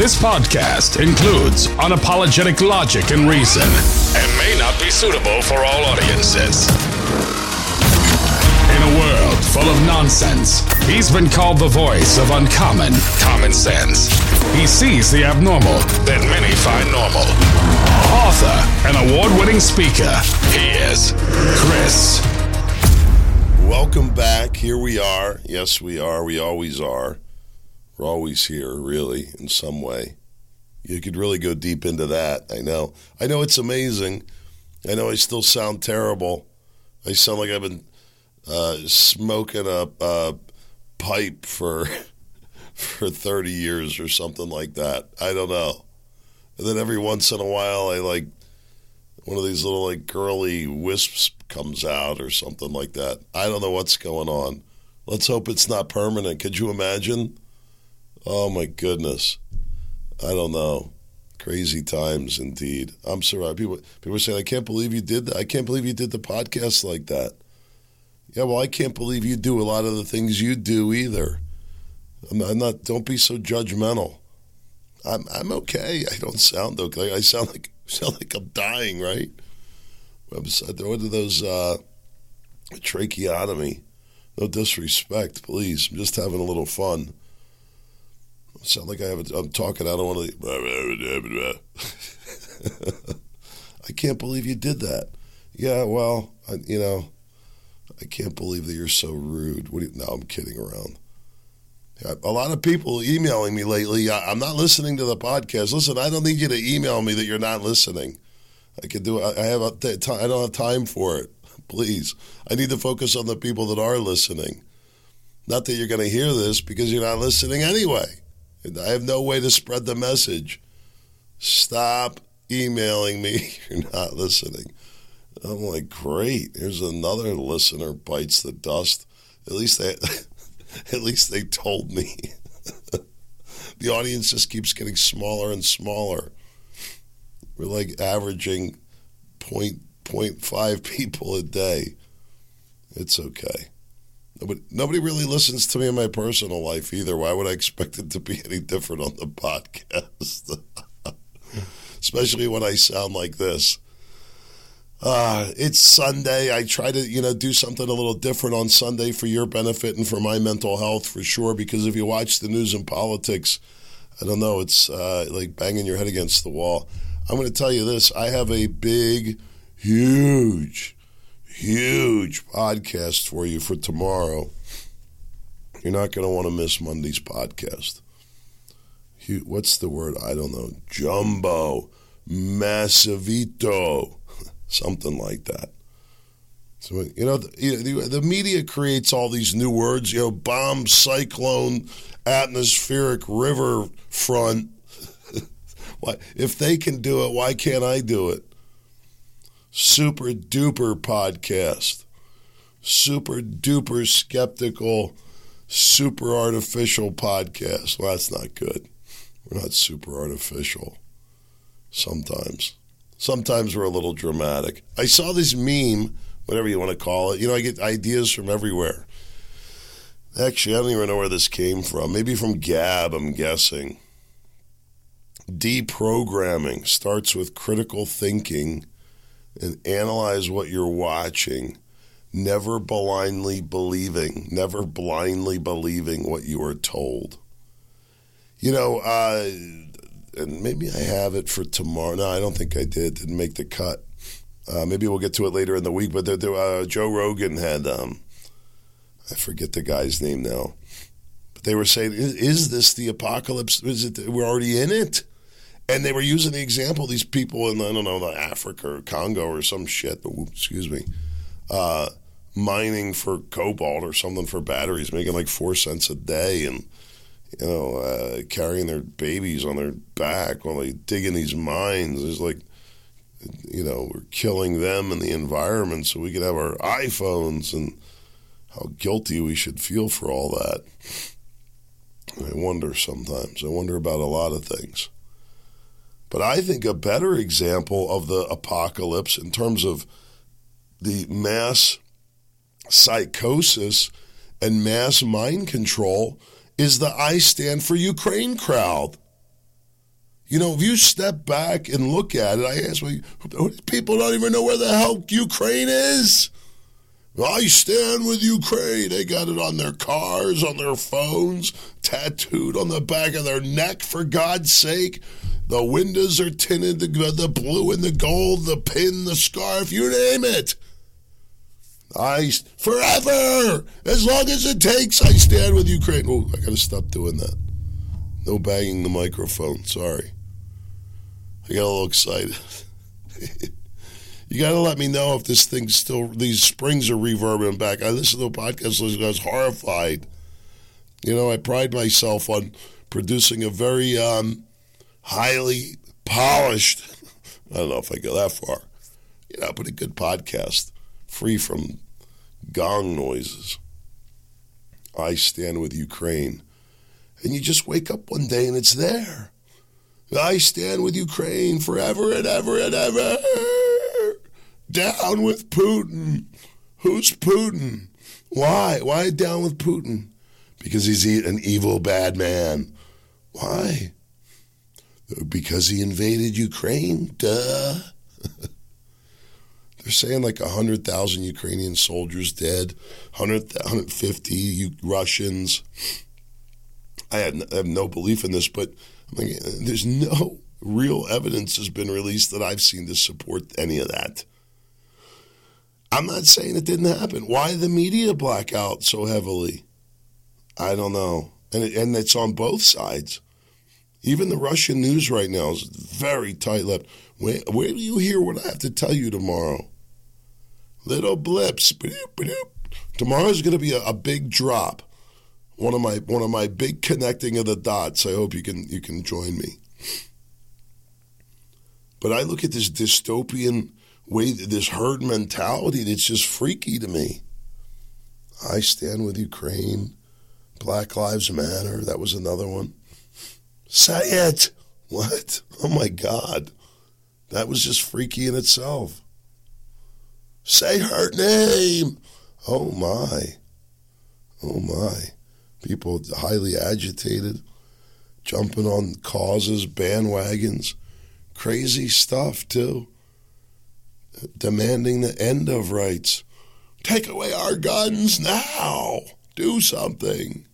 This podcast includes unapologetic logic and reason and may not be suitable for all audiences. In a world full of nonsense, he's been called the voice of uncommon common sense. He sees the abnormal that many find normal. Author and award winning speaker, he is Chris. Welcome back. Here we are. Yes, we are. We always are. We're always here, really, in some way. You could really go deep into that. I know. I know it's amazing. I know I still sound terrible. I sound like I've been uh, smoking a, a pipe for for 30 years or something like that. I don't know. And then every once in a while, I like one of these little like girly wisps comes out or something like that. I don't know what's going on. Let's hope it's not permanent. Could you imagine? Oh my goodness. I don't know. Crazy times indeed. I'm sorry. People people are saying, I can't believe you did that. I can't believe you did the podcast like that. Yeah, well, I can't believe you do a lot of the things you do either. I'm, I'm not. Don't be so judgmental. I'm I'm okay. I don't sound okay. I sound like sound like I'm dying, right? What are those uh, tracheotomy? No disrespect, please. I'm just having a little fun. I sound like I have. A, I'm talking. I don't want to. I can't believe you did that. Yeah, well, I, you know, I can't believe that you're so rude. What? You, no, I'm kidding around. A lot of people emailing me lately. I'm not listening to the podcast. Listen, I don't need you to email me that you're not listening. I can do. I have. A, I don't have time for it. Please, I need to focus on the people that are listening. Not that you're going to hear this because you're not listening anyway. I have no way to spread the message. Stop emailing me. You're not listening. I'm like, great. Here's another listener bites the dust. At least they, at least they told me. the audience just keeps getting smaller and smaller. We're like averaging point point five people a day. It's okay. Nobody, nobody really listens to me in my personal life either. Why would I expect it to be any different on the podcast? Especially when I sound like this. Uh, it's Sunday. I try to, you know, do something a little different on Sunday for your benefit and for my mental health for sure. Because if you watch the news and politics, I don't know, it's uh, like banging your head against the wall. I'm going to tell you this I have a big, huge, huge podcast for you for tomorrow. You're not going to want to miss Monday's podcast. What's the word? I don't know. Jumbo, massivito, something like that. So you know, the, the, media creates all these new words. You know, bomb, cyclone, atmospheric, river front. why, if they can do it, why can't I do it? Super duper podcast, super duper skeptical, super artificial podcast. Well, that's not good. We're not super artificial. Sometimes. Sometimes we're a little dramatic. I saw this meme, whatever you want to call it. You know, I get ideas from everywhere. Actually, I don't even know where this came from. Maybe from Gab, I'm guessing. Deprogramming starts with critical thinking and analyze what you're watching, never blindly believing, never blindly believing what you are told. You know, uh, and maybe I have it for tomorrow. No, I don't think I did. Didn't make the cut. Uh, maybe we'll get to it later in the week. But the, the, uh, Joe Rogan had, um, I forget the guy's name now, but they were saying, is, is this the apocalypse? Is it? We're already in it. And they were using the example these people in I don't know the Africa or Congo or some shit. Excuse me, uh, mining for cobalt or something for batteries, making like four cents a day, and you know uh, carrying their babies on their back while they dig in these mines. It's like you know we're killing them and the environment so we could have our iPhones and how guilty we should feel for all that. I wonder sometimes. I wonder about a lot of things. But I think a better example of the apocalypse in terms of the mass psychosis and mass mind control is the I Stand for Ukraine crowd. You know, if you step back and look at it, I ask, well, people don't even know where the hell Ukraine is. I stand with Ukraine. They got it on their cars, on their phones, tattooed on the back of their neck, for God's sake. The windows are tinted, the, the blue and the gold, the pin, the scarf, you name it. I forever, as long as it takes, I stand with Ukraine. Oh, I got to stop doing that. No banging the microphone. Sorry. I got a little excited. you got to let me know if this thing still, these springs are reverberating back. I listened to a podcast, I was horrified. You know, I pride myself on producing a very um, highly polished, I don't know if I go that far, you know, but a good podcast, free from gong noises. I stand with Ukraine. And you just wake up one day and it's there. I stand with Ukraine forever and ever and ever. Down with Putin. Who's Putin? Why? Why down with Putin? Because he's an evil, bad man. Why? Because he invaded Ukraine? Duh. They're saying like 100,000 Ukrainian soldiers dead, 100, 150 Russians. I, have no belief in this, but like, there's no real evidence has been released that I've seen to support any of that. I'm not saying it didn't happen. Why the media blackout so heavily? I don't know. And, it, and it's on both sides. Even the Russian news right now is very tight lipped. Where, where do you hear what I have to tell you tomorrow? Little blips. Tomorrow's going to be a, a big drop one of my one of my big connecting of the dots. I hope you can you can join me. But I look at this dystopian way, this herd mentality that's just freaky to me. I stand with Ukraine. Black Lives Matter. That was another one. Say it. What? Oh my God. That was just freaky in itself. Say her name. Oh my. Oh my. People highly agitated, jumping on causes, bandwagons, crazy stuff too. Demanding the end of rights. Take away our guns now. Do something.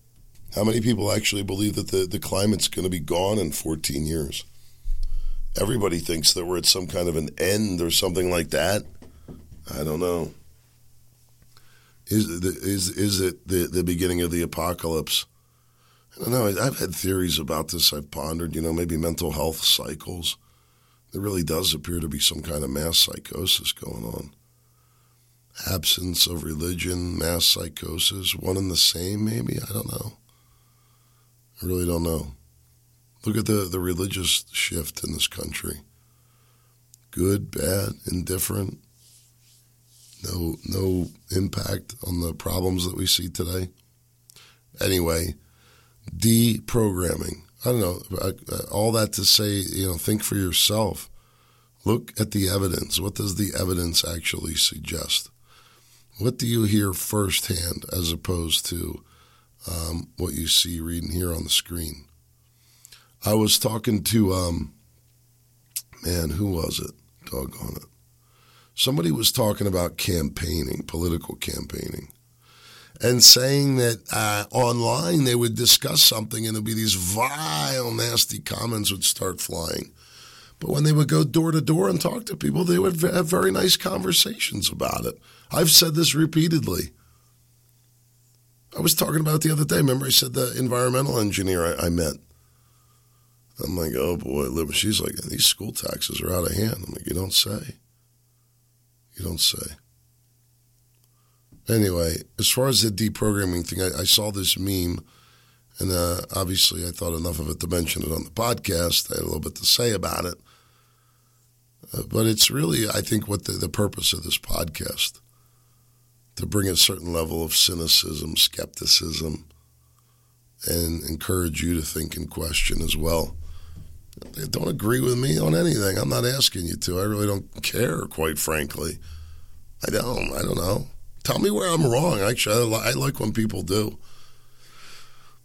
How many people actually believe that the, the climate's going to be gone in 14 years? Everybody thinks that we're at some kind of an end or something like that. I don't know. Is is is it the, the beginning of the apocalypse? I don't know. I've had theories about this. I've pondered. You know, maybe mental health cycles. There really does appear to be some kind of mass psychosis going on. Absence of religion, mass psychosis, one and the same. Maybe I don't know. I really don't know. Look at the the religious shift in this country. Good, bad, indifferent no no impact on the problems that we see today. Anyway, deprogramming. I don't know. All that to say, you know, think for yourself. Look at the evidence. What does the evidence actually suggest? What do you hear firsthand as opposed to um, what you see reading here on the screen? I was talking to, um, man, who was it? Doggone it somebody was talking about campaigning, political campaigning, and saying that uh, online they would discuss something and there'd be these vile, nasty comments would start flying. But when they would go door to door and talk to people, they would have very nice conversations about it. I've said this repeatedly. I was talking about the other day. Remember, I said the environmental engineer I, I met. I'm like, oh boy, she's like, these school taxes are out of hand. I'm like, you don't say. You don't say. Anyway, as far as the deprogramming thing, I, I saw this meme, and uh, obviously I thought enough of it to mention it on the podcast. I had a little bit to say about it. Uh, but it's really, I think, what the, the purpose of this podcast to bring a certain level of cynicism, skepticism, and encourage you to think and question as well don't agree with me on anything. I'm not asking you to. I really don't care, quite frankly. I don't. I don't know. Tell me where I'm wrong. Actually, I, like when people do.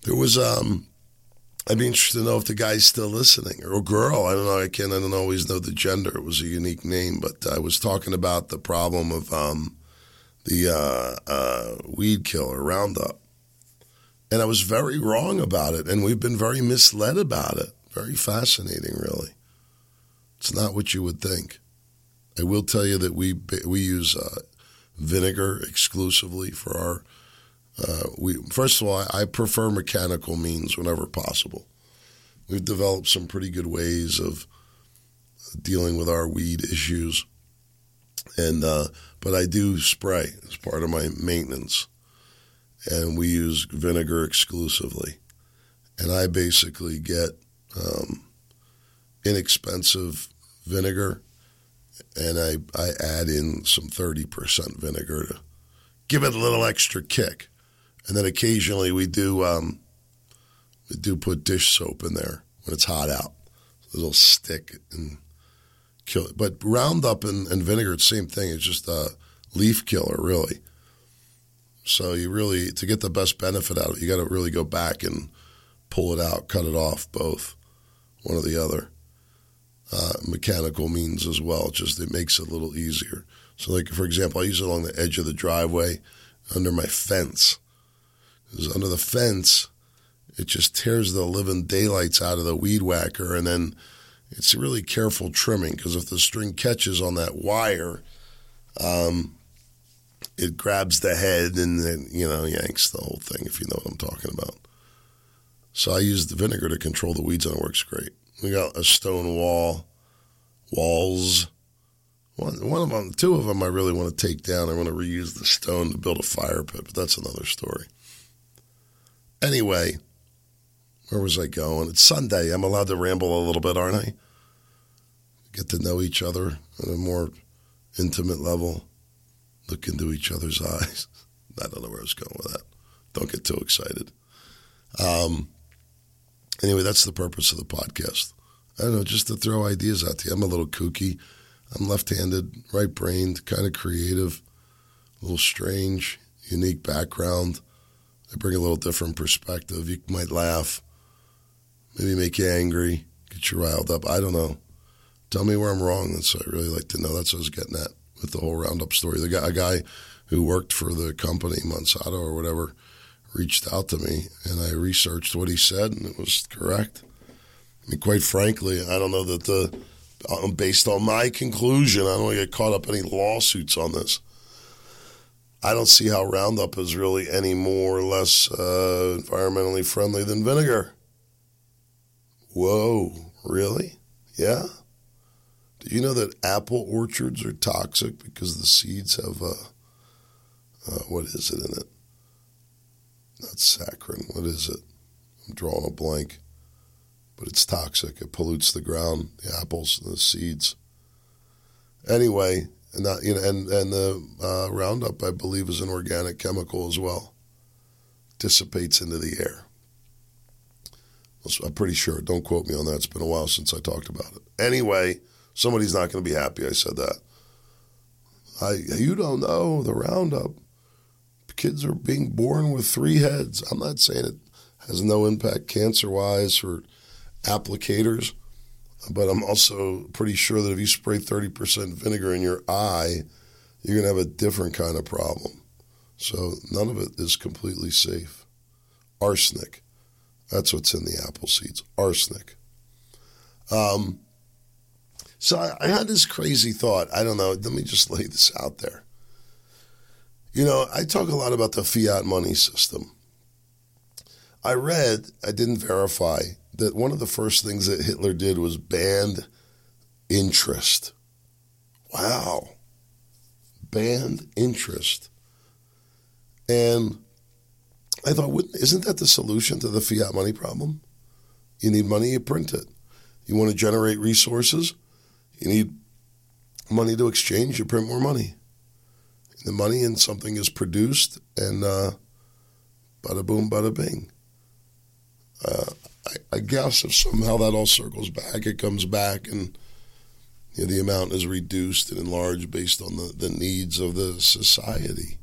There was um, I'd be interested to know if the guy's still listening or a girl. I don't know. I can't. I don't always know the gender. It was a unique name, but I was talking about the problem of um, the uh, uh, weed killer Roundup, and I was very wrong about it. And we've been very misled about it. Very fascinating, really. It's not what you would think. I will tell you that we we use uh, vinegar exclusively for our uh, we first of all, I, I, prefer mechanical means whenever possible. We've developed some pretty good ways of dealing with our weed issues, and uh, but I do spray. As part of my maintenance, and we use vinegar exclusively, and I basically get um, inexpensive vinegar, and I I add in some thirty percent vinegar to give it a little extra kick. And then occasionally we do um, we do put dish soap in there when it's hot out. So it'll stick and kill it. But Roundup and, and vinegar, it's same thing. It's just a leaf killer, really. So you really to get the best benefit out of it, you got to really go back and pull it out, cut it off, both, one or the other. Uh, mechanical means as well. Just it makes it a little easier. So, like for example, I use it along the edge of the driveway, under my fence is under the fence, it just tears the living daylights out of the weed whacker, and then it's really careful trimming because if the string catches on that wire, um, it grabs the head and then you know yanks the whole thing. If you know what I'm talking about. So I use the vinegar to control the weeds, and it works great. We got a stone wall, walls. One, one of them, two of them, I really want to take down. I want to reuse the stone to build a fire pit, but that's another story. Anyway, where was I going? It's Sunday. I'm allowed to ramble a little bit, aren't I? Get to know each other at a more intimate level, look into each other's eyes. I don't know where I was going with that. Don't get too excited. Um, anyway, that's the purpose of the podcast. I don't know, just to throw ideas out to you. I'm a little kooky. I'm left handed, right brained, kind of creative, a little strange, unique background. I bring a little different perspective. You might laugh, maybe make you angry, get you riled up. I don't know. Tell me where I'm wrong. That's what I really like to know. That's what I was getting at with the whole Roundup story. The guy, a guy who worked for the company Monsanto or whatever reached out to me, and I researched what he said, and it was correct. I mean, quite frankly, I don't know that the based on my conclusion, I don't want to get caught up any lawsuits on this. I don't see how Roundup is really any more or less uh, environmentally friendly than vinegar. Whoa, really? Yeah? Did you know that apple orchards are toxic because the seeds have, uh, uh, what is it in it? Not saccharin. What is it? I'm drawing a blank. But it's toxic. It pollutes the ground, the apples, and the seeds. Anyway, and that, you know, and and the uh, Roundup, I believe, is an organic chemical as well. Dissipates into the air. I'm pretty sure. Don't quote me on that. It's been a while since I talked about it. Anyway, somebody's not going to be happy. I said that. I you don't know the Roundup. Kids are being born with three heads. I'm not saying it has no impact cancer wise for applicators but I'm also pretty sure that if you spray 30% vinegar in your eye, you're going to have a different kind of problem. So none of it is completely safe. Arsenic. That's what's in the apple seeds. Arsenic. Um, so I, I had this crazy thought. I don't know. Let me just lay this out there. You know, I talk a lot about the fiat money system. I read, I didn't verify, that one of the first things that Hitler did was banned interest. Wow. Banned interest. And I thought, isn't that the solution to the fiat money problem? You need money, you print it. You want to generate resources, you need money to exchange, you print more money. The money and something is produced, and uh, bada boom, bada bing. Uh, I, I, guess if somehow that all circles back, it comes back and you know, the amount is reduced and enlarged based on the, the needs of the society.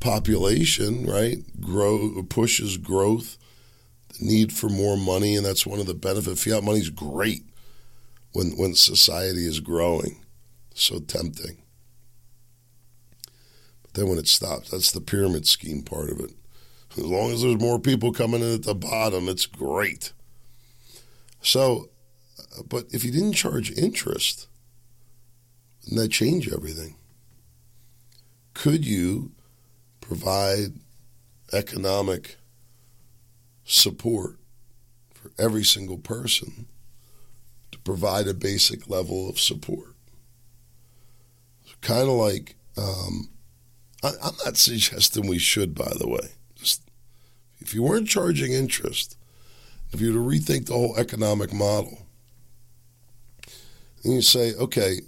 Population, right, grow pushes growth. the need for more money, and that's one of the benefits. Fiat money is great when when society is growing, so tempting. But then when it stops, that's the pyramid scheme part of it. As long as there's more people coming in at the bottom, it's great. So, but if you didn't charge interest, wouldn't that change everything? Could you provide economic support for every single person to provide a basic level of support? Kind of like, um, I, I'm not suggesting we should, by the way. Just if you weren't charging interest, if you were to rethink the whole economic model, and you say, okay,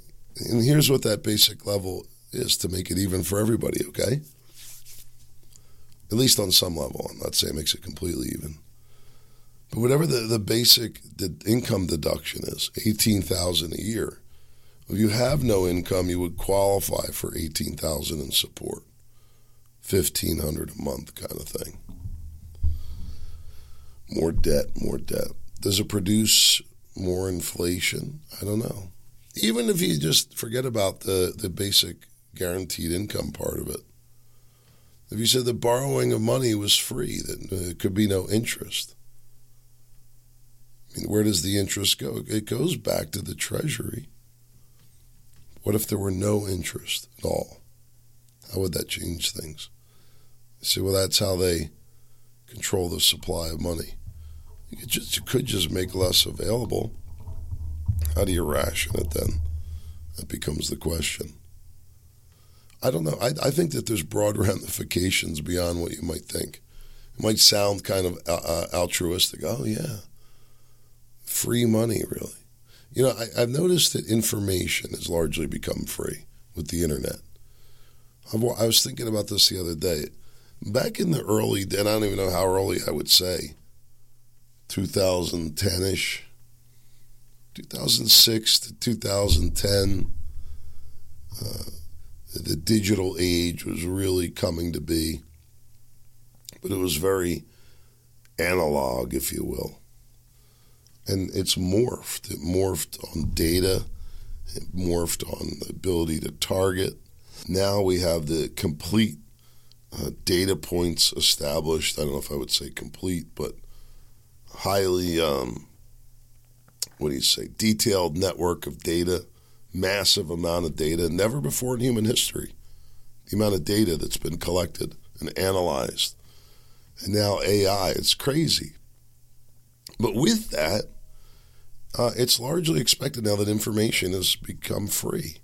and here's what that basic level is to make it even for everybody, okay? At least on some level. I'm not saying it makes it completely even. But whatever the, the basic the income deduction is, 18000 a year, if you have no income, you would qualify for 18000 in support. 1500 a month kind of thing. More debt, more debt. Does it produce more inflation? I don't know. Even if you just forget about the, the basic guaranteed income part of it. If you said the borrowing of money was free, that there could be no interest. I mean, where does the interest go? It goes back to the Treasury. What if there were no interest at all? How would that change things? You say, well, that's how they control the supply of money. Just, you could just make less available. How do you ration it then? That becomes the question. I don't know. I, I think that there's broad ramifications beyond what you might think. It might sound kind of uh, uh, altruistic. Oh, yeah. Free money, really. You know, I, I've noticed that information has largely become free with the internet. I've, I was thinking about this the other day. Back in the early, and I don't even know how early I would say, 2010 ish, 2006 to 2010, uh, the digital age was really coming to be, but it was very analog, if you will. And it's morphed. It morphed on data, it morphed on the ability to target. Now we have the complete uh, data points established. I don't know if I would say complete, but highly, um, what do you say, detailed network of data massive amount of data, never before in human history. The amount of data that's been collected and analyzed. And now AI, it's crazy. But with that, uh, it's largely expected now that information has become free.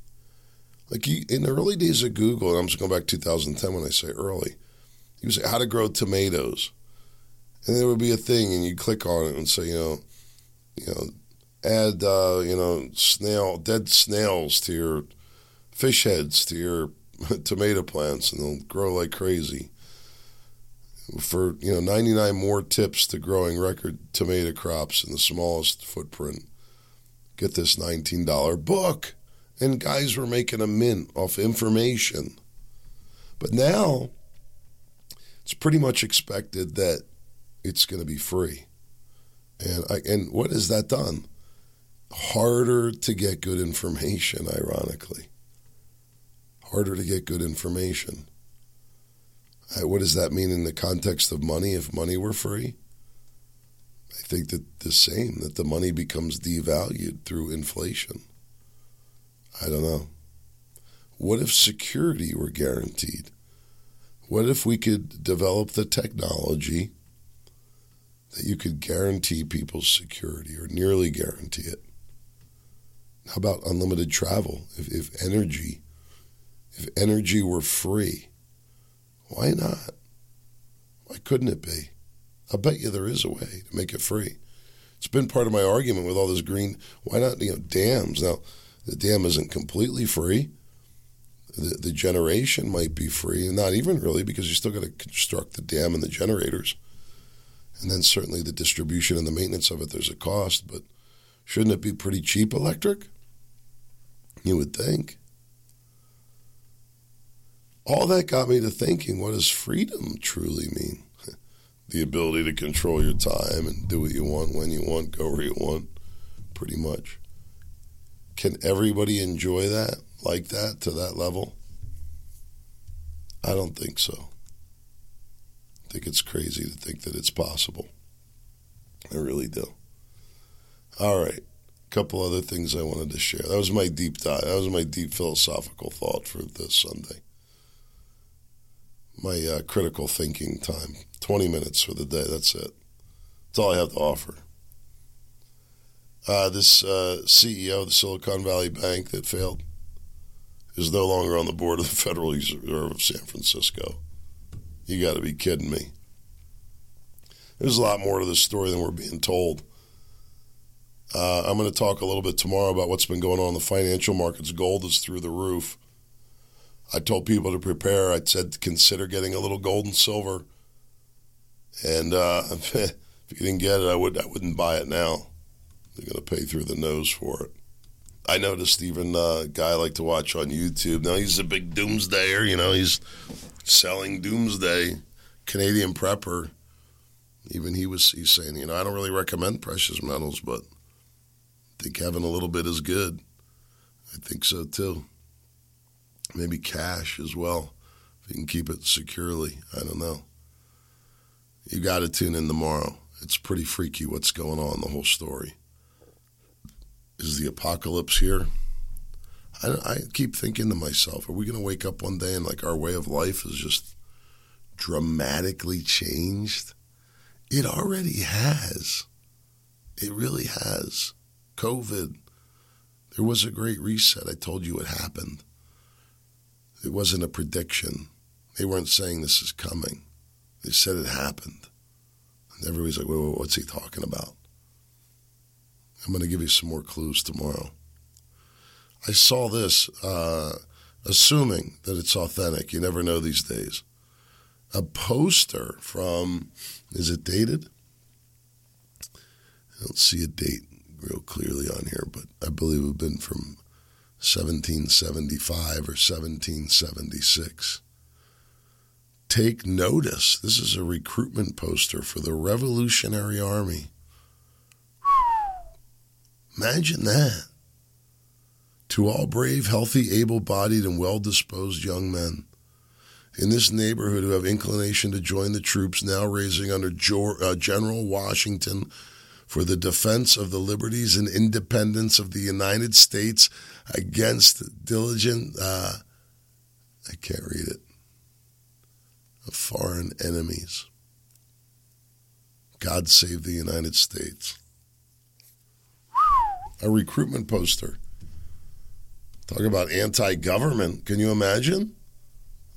Like you, in the early days of Google, and I'm just going back to 2010 when I say early, you say how to grow tomatoes, and there would be a thing, and you click on it and say, you know, you know, add uh, you know snail dead snails to your fish heads to your tomato plants and they'll grow like crazy. For you know 99 more tips to growing record tomato crops in the smallest footprint. Get this $19 book. And guys were making a mint off information. But now it's pretty much expected that it's going to be free. And I, and what has that done harder to get good information, ironically. Harder to get good information. Uh, what does that mean in the context of money if money were free? I think that the same, that the money becomes devalued through inflation. I don't know. What if security were guaranteed? What if we could develop the technology that you could guarantee people's security or nearly guarantee it? How about unlimited travel? If, if energy, if energy were free, why not? Why couldn't it be? I bet you there is a way to make it free. It's been part of my argument with all this green. Why not? You know, dams. Now, the dam isn't completely free. The, the generation might be free, and not even really, because you still got to construct the dam and the generators, and then certainly the distribution and the maintenance of it. There's a cost, but shouldn't it be pretty cheap electric? You would think. All that got me to thinking what does freedom truly mean? the ability to control your time and do what you want when you want, go where you want, pretty much. Can everybody enjoy that like that to that level? I don't think so. I think it's crazy to think that it's possible. I really do. All right. Couple other things I wanted to share. That was my deep dive. That was my deep philosophical thought for this Sunday. My uh, critical thinking time. 20 minutes for the day. That's it. That's all I have to offer. Uh, this uh, CEO of the Silicon Valley Bank that failed is no longer on the board of the Federal Reserve of San Francisco. You got to be kidding me. There's a lot more to this story than we're being told. Uh, I'm going to talk a little bit tomorrow about what's been going on in the financial markets. Gold is through the roof. I told people to prepare. I said consider getting a little gold and silver. And uh, if you didn't get it, I would I wouldn't buy it now. They're going to pay through the nose for it. I noticed even uh, a guy I like to watch on YouTube. Now he's a big doomsdayer. You know, he's selling doomsday. Canadian prepper. Even he was he's saying, you know, I don't really recommend precious metals, but think having a little bit is good. I think so too. Maybe cash as well, if you can keep it securely. I don't know. You got to tune in tomorrow. It's pretty freaky what's going on, the whole story. Is the apocalypse here? I, I keep thinking to myself, are we going to wake up one day and like our way of life is just dramatically changed? It already has. It really has. COVID, there was a great reset. I told you it happened. It wasn't a prediction. They weren't saying this is coming. They said it happened. And everybody's like, well, what's he talking about? I'm going to give you some more clues tomorrow. I saw this, uh, assuming that it's authentic. You never know these days. A poster from, is it dated? I don't see a date real clearly on here, but I believe have been from 1775 or 1776. Take notice. This is a recruitment poster for the Revolutionary Army. Imagine that. To all brave, healthy, able bodied, and well disposed young men in this neighborhood who have inclination to join the troops now raising under uh, General Washington for the defense of the liberties and independence of the United States against diligent, uh, I can't read it, of foreign enemies. God save the United States. A recruitment poster. Talk about anti government. Can you imagine?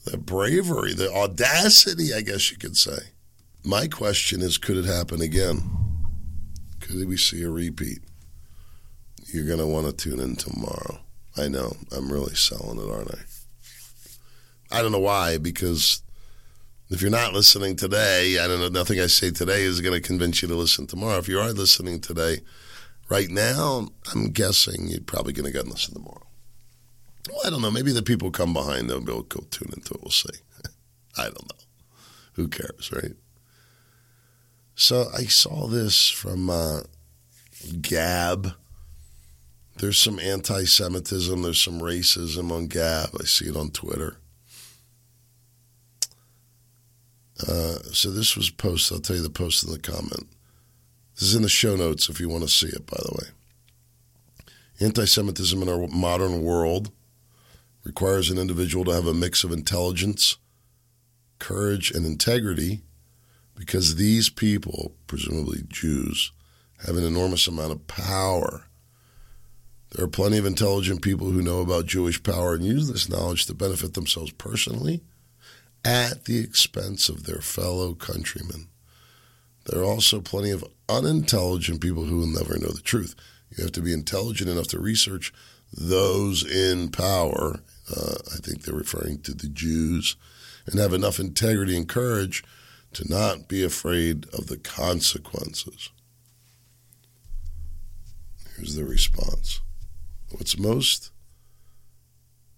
The bravery, the audacity, I guess you could say. My question is could it happen again? Could we see a repeat? You're going to want to tune in tomorrow. I know. I'm really selling it, aren't I? I don't know why, because if you're not listening today, I don't know, nothing I say today is going to convince you to listen tomorrow. If you are listening today, right now, I'm guessing you're probably going to go and listen tomorrow. Well, I don't know. Maybe the people come behind them will go tune into it. We'll see. I don't know. Who cares, right? So I saw this from uh, Gab. There's some anti Semitism, there's some racism on Gab. I see it on Twitter. Uh, so this was posted. I'll tell you the post in the comment. This is in the show notes if you want to see it, by the way. Anti Semitism in our modern world requires an individual to have a mix of intelligence, courage, and integrity because these people, presumably Jews, have an enormous amount of power. There are plenty of intelligent people who know about Jewish power and use this knowledge to benefit themselves personally at the expense of their fellow countrymen. There are also plenty of unintelligent people who will never know the truth. You have to be intelligent enough to research those in power. Uh, I think they're referring to the Jews, and have enough integrity and courage to not be afraid of the consequences. Here's the response. What's most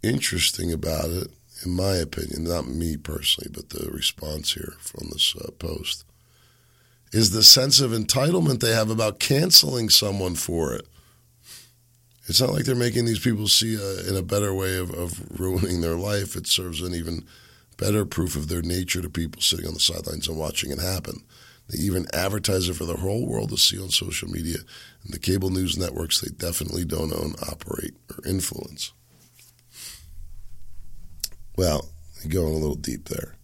interesting about it, in my opinion, not me personally, but the response here from this uh, post, is the sense of entitlement they have about canceling someone for it. It's not like they're making these people see a, in a better way of, of ruining their life. It serves an even better proof of their nature to people sitting on the sidelines and watching it happen. They even advertise it for the whole world to see on social media. And the cable news networks they definitely don't own, operate, or influence. Well, going a little deep there.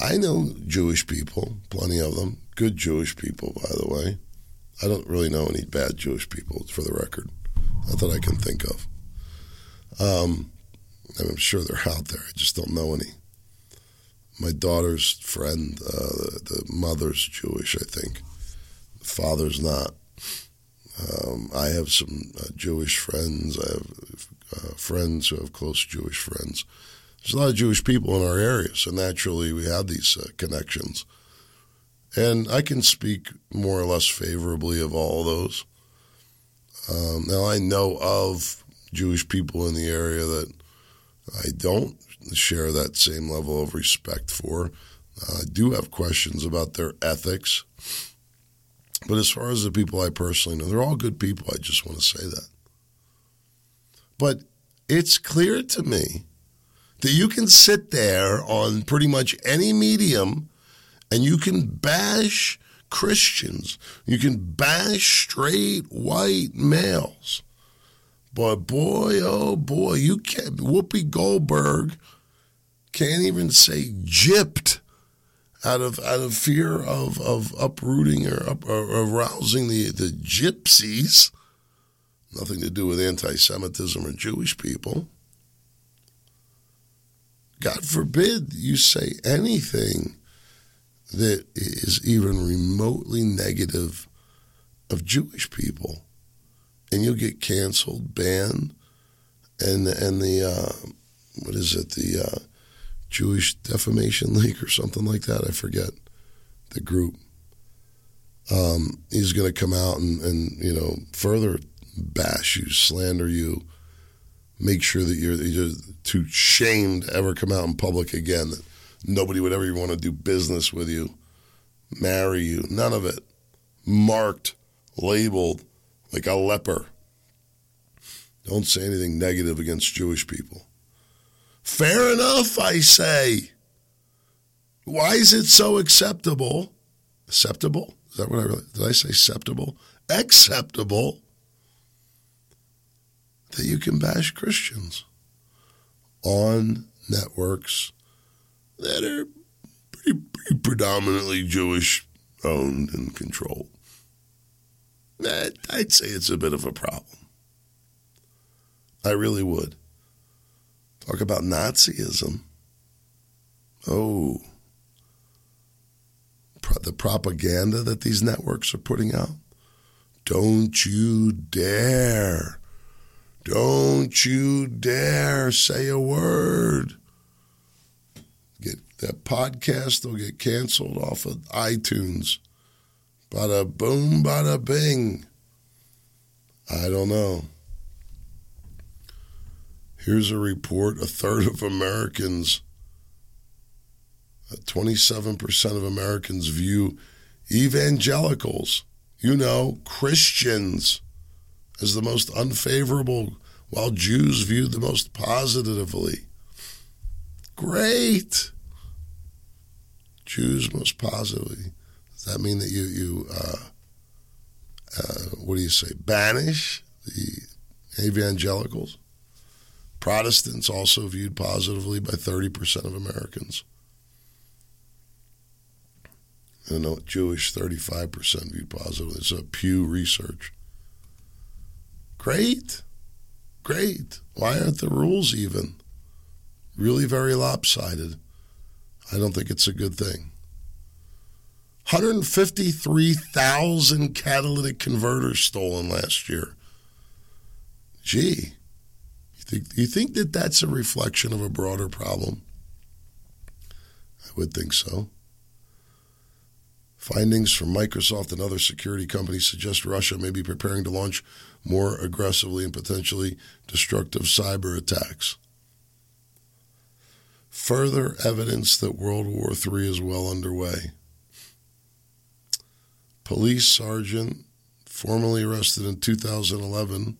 I know Jewish people, plenty of them, good Jewish people, by the way. I don't really know any bad Jewish people, for the record, not that I can think of. Um, I'm sure they're out there. I just don't know any. My daughter's friend, uh, the, the, mother's Jewish, I think. The father's not. Um, I have some uh, Jewish friends. I have uh, friends who have close Jewish friends. There's a lot of Jewish people in our area, so naturally we have these uh, connections. And I can speak more or less favorably of all of those. Um, now, I know of Jewish people in the area that I don't share that same level of respect for. Uh, I do have questions about their ethics. But as far as the people I personally know, they're all good people. I just want to say that. But it's clear to me that you can sit there on pretty much any medium and you can bash Christians. You can bash straight white males. But boy, oh boy, you can't. Whoopi Goldberg can't even say gypped out of out of fear of, of uprooting or, up, or arousing the, the gypsies. Nothing to do with anti Semitism or Jewish people. God forbid you say anything that is even remotely negative of Jewish people, and you'll get canceled, banned, and and the uh, what is it the uh, Jewish Defamation League or something like that? I forget the group. Um, he's going to come out and, and you know further bash you, slander you, make sure that you're, you're too shamed to ever come out in public again. That nobody would ever want to do business with you, marry you. None of it. Marked, labeled like a leper. Don't say anything negative against Jewish people. Fair enough, I say. Why is it so acceptable? Acceptable? Is that what I really did I say acceptable? Acceptable that you can bash Christians on networks that are pretty, pretty predominantly Jewish owned and controlled. I'd say it's a bit of a problem. I really would. Talk about Nazism. Oh, the propaganda that these networks are putting out. Don't you dare. Don't you dare say a word Get that podcast they'll get canceled off of iTunes. Bada boom, bada bing. I don't know. Here's a report a third of Americans, 27% uh, of Americans view evangelicals, you know, Christians, as the most unfavorable, while Jews viewed the most positively. Great. Jews most positively. That mean that you you uh, uh, what do you say banish the evangelicals? Protestants also viewed positively by thirty percent of Americans. I don't know Jewish thirty five percent viewed positively. It's a Pew research. Great, great. Why aren't the rules even? Really very lopsided. I don't think it's a good thing. 153,000 catalytic converters stolen last year. Gee, you think, you think that that's a reflection of a broader problem? I would think so. Findings from Microsoft and other security companies suggest Russia may be preparing to launch more aggressively and potentially destructive cyber attacks further evidence that World War III is well underway. Police sergeant formally arrested in 2011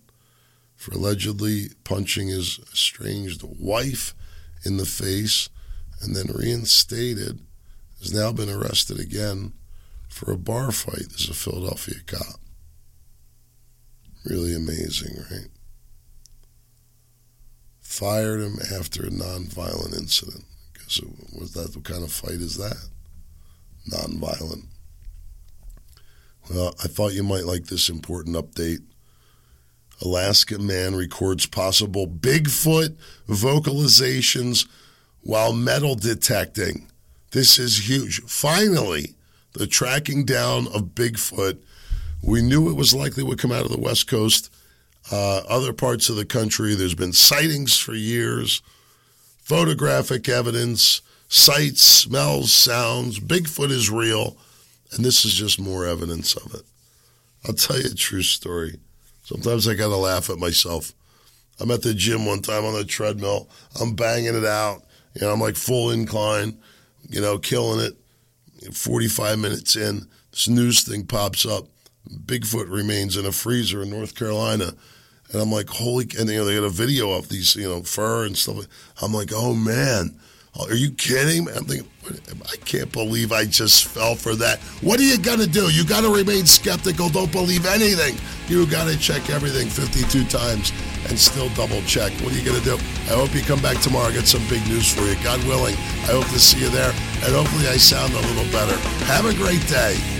for allegedly punching his estranged wife in the face and then reinstated, has now been arrested again for a bar fight as a Philadelphia cop. Really amazing, right? Fired him after a nonviolent incident. Because was that what kind of fight is that? Nonviolent. I thought you might like this important update. Alaska man records possible Bigfoot vocalizations while metal detecting. This is huge. Finally, the tracking down of Bigfoot. We knew it was likely would come out of the West Coast, uh, other parts of the country. There's been sightings for years, photographic evidence, sights, smells, sounds. Bigfoot is real, and this is just more evidence of it. I'll tell you a true story. Sometimes I got to laugh at myself. I'm at the gym one time on the treadmill. I'm banging it out. You know, I'm like full incline, you know, killing it. 45 minutes in, this news thing pops up. Bigfoot remains in a freezer in North Carolina. And I'm like, holy, and you know, they got a video of these, you know, fur and stuff. I'm like, oh man, are you kidding? I'm thinking, I can't believe I just fell for that. What are you going to do? You got to remain skeptical. Don't believe anything. You got to check everything 52 times and still double check. What are you going to do? I hope you come back tomorrow. I got some big news for you. God willing, I hope to see you there. And hopefully I sound a little better. Have a great day.